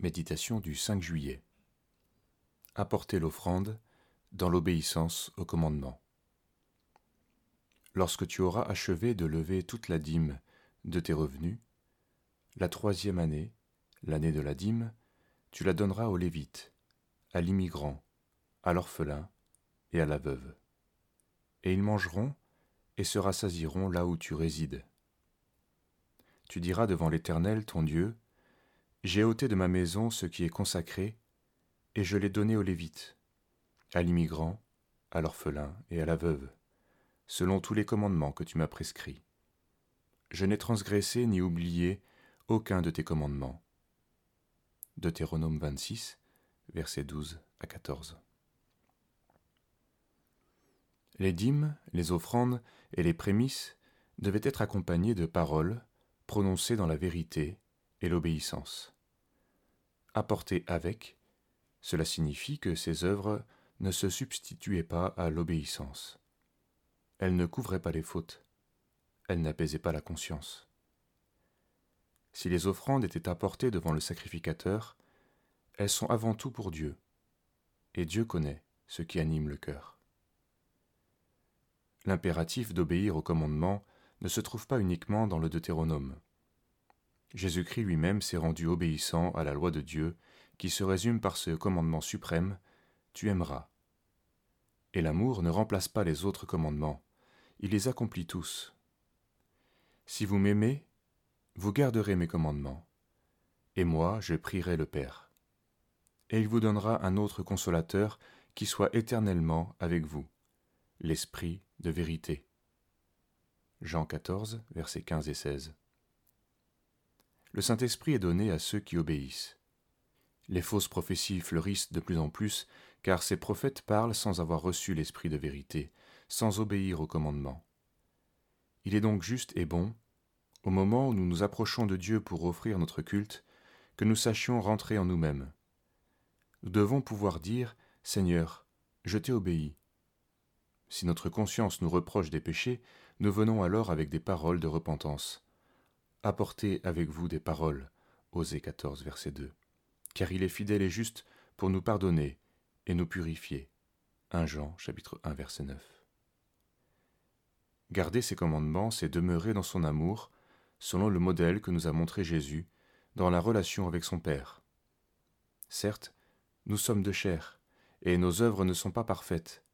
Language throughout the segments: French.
Méditation du 5 juillet. Apporter l'offrande dans l'obéissance au commandement. Lorsque tu auras achevé de lever toute la dîme de tes revenus, la troisième année, l'année de la dîme, tu la donneras aux Lévites, à l'immigrant, à l'orphelin et à la veuve. Et ils mangeront et se rassasiront là où tu résides. Tu diras devant l'Éternel ton Dieu, j'ai ôté de ma maison ce qui est consacré, et je l'ai donné aux Lévites, à l'immigrant, à l'orphelin et à la veuve, selon tous les commandements que tu m'as prescrits. Je n'ai transgressé ni oublié aucun de tes commandements. Deutéronome 26, versets 12 à 14. Les dîmes, les offrandes et les prémices devaient être accompagnés de paroles prononcées dans la vérité et l'obéissance. Apporter avec, cela signifie que ces œuvres ne se substituaient pas à l'obéissance. Elles ne couvraient pas les fautes. Elles n'apaisaient pas la conscience. Si les offrandes étaient apportées devant le sacrificateur, elles sont avant tout pour Dieu, et Dieu connaît ce qui anime le cœur. L'impératif d'obéir au commandement ne se trouve pas uniquement dans le Deutéronome. Jésus-Christ lui-même s'est rendu obéissant à la loi de Dieu, qui se résume par ce commandement suprême, Tu aimeras. Et l'amour ne remplace pas les autres commandements, il les accomplit tous. Si vous m'aimez, vous garderez mes commandements, et moi je prierai le Père. Et il vous donnera un autre consolateur qui soit éternellement avec vous, l'Esprit de vérité. Jean 14, versets 15 et 16. Le Saint-Esprit est donné à ceux qui obéissent. Les fausses prophéties fleurissent de plus en plus, car ces prophètes parlent sans avoir reçu l'Esprit de vérité, sans obéir au commandement. Il est donc juste et bon, au moment où nous nous approchons de Dieu pour offrir notre culte, que nous sachions rentrer en nous-mêmes. Nous devons pouvoir dire Seigneur, je t'ai obéi. Si notre conscience nous reproche des péchés, nous venons alors avec des paroles de repentance apportez avec vous des paroles. Osée 14, verset 2. Car il est fidèle et juste pour nous pardonner et nous purifier. 1 Jean chapitre 1 verset 9. Garder ses commandements, c'est demeurer dans son amour, selon le modèle que nous a montré Jésus dans la relation avec son Père. Certes, nous sommes de chair, et nos œuvres ne sont pas parfaites,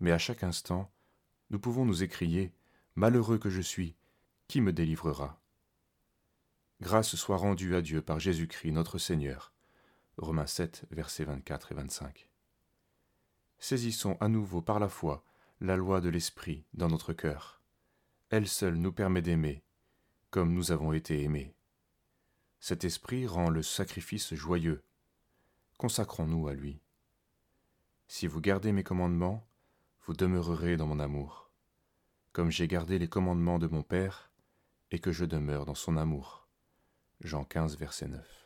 mais à chaque instant, nous pouvons nous écrier Malheureux que je suis, qui me délivrera? Grâce soit rendue à Dieu par Jésus-Christ notre Seigneur. Romains 7, versets 24 et 25. Saisissons à nouveau par la foi la loi de l'Esprit dans notre cœur. Elle seule nous permet d'aimer, comme nous avons été aimés. Cet esprit rend le sacrifice joyeux. Consacrons-nous à lui. Si vous gardez mes commandements, vous demeurerez dans mon amour, comme j'ai gardé les commandements de mon Père, et que je demeure dans son amour. Jean 15, verset 9.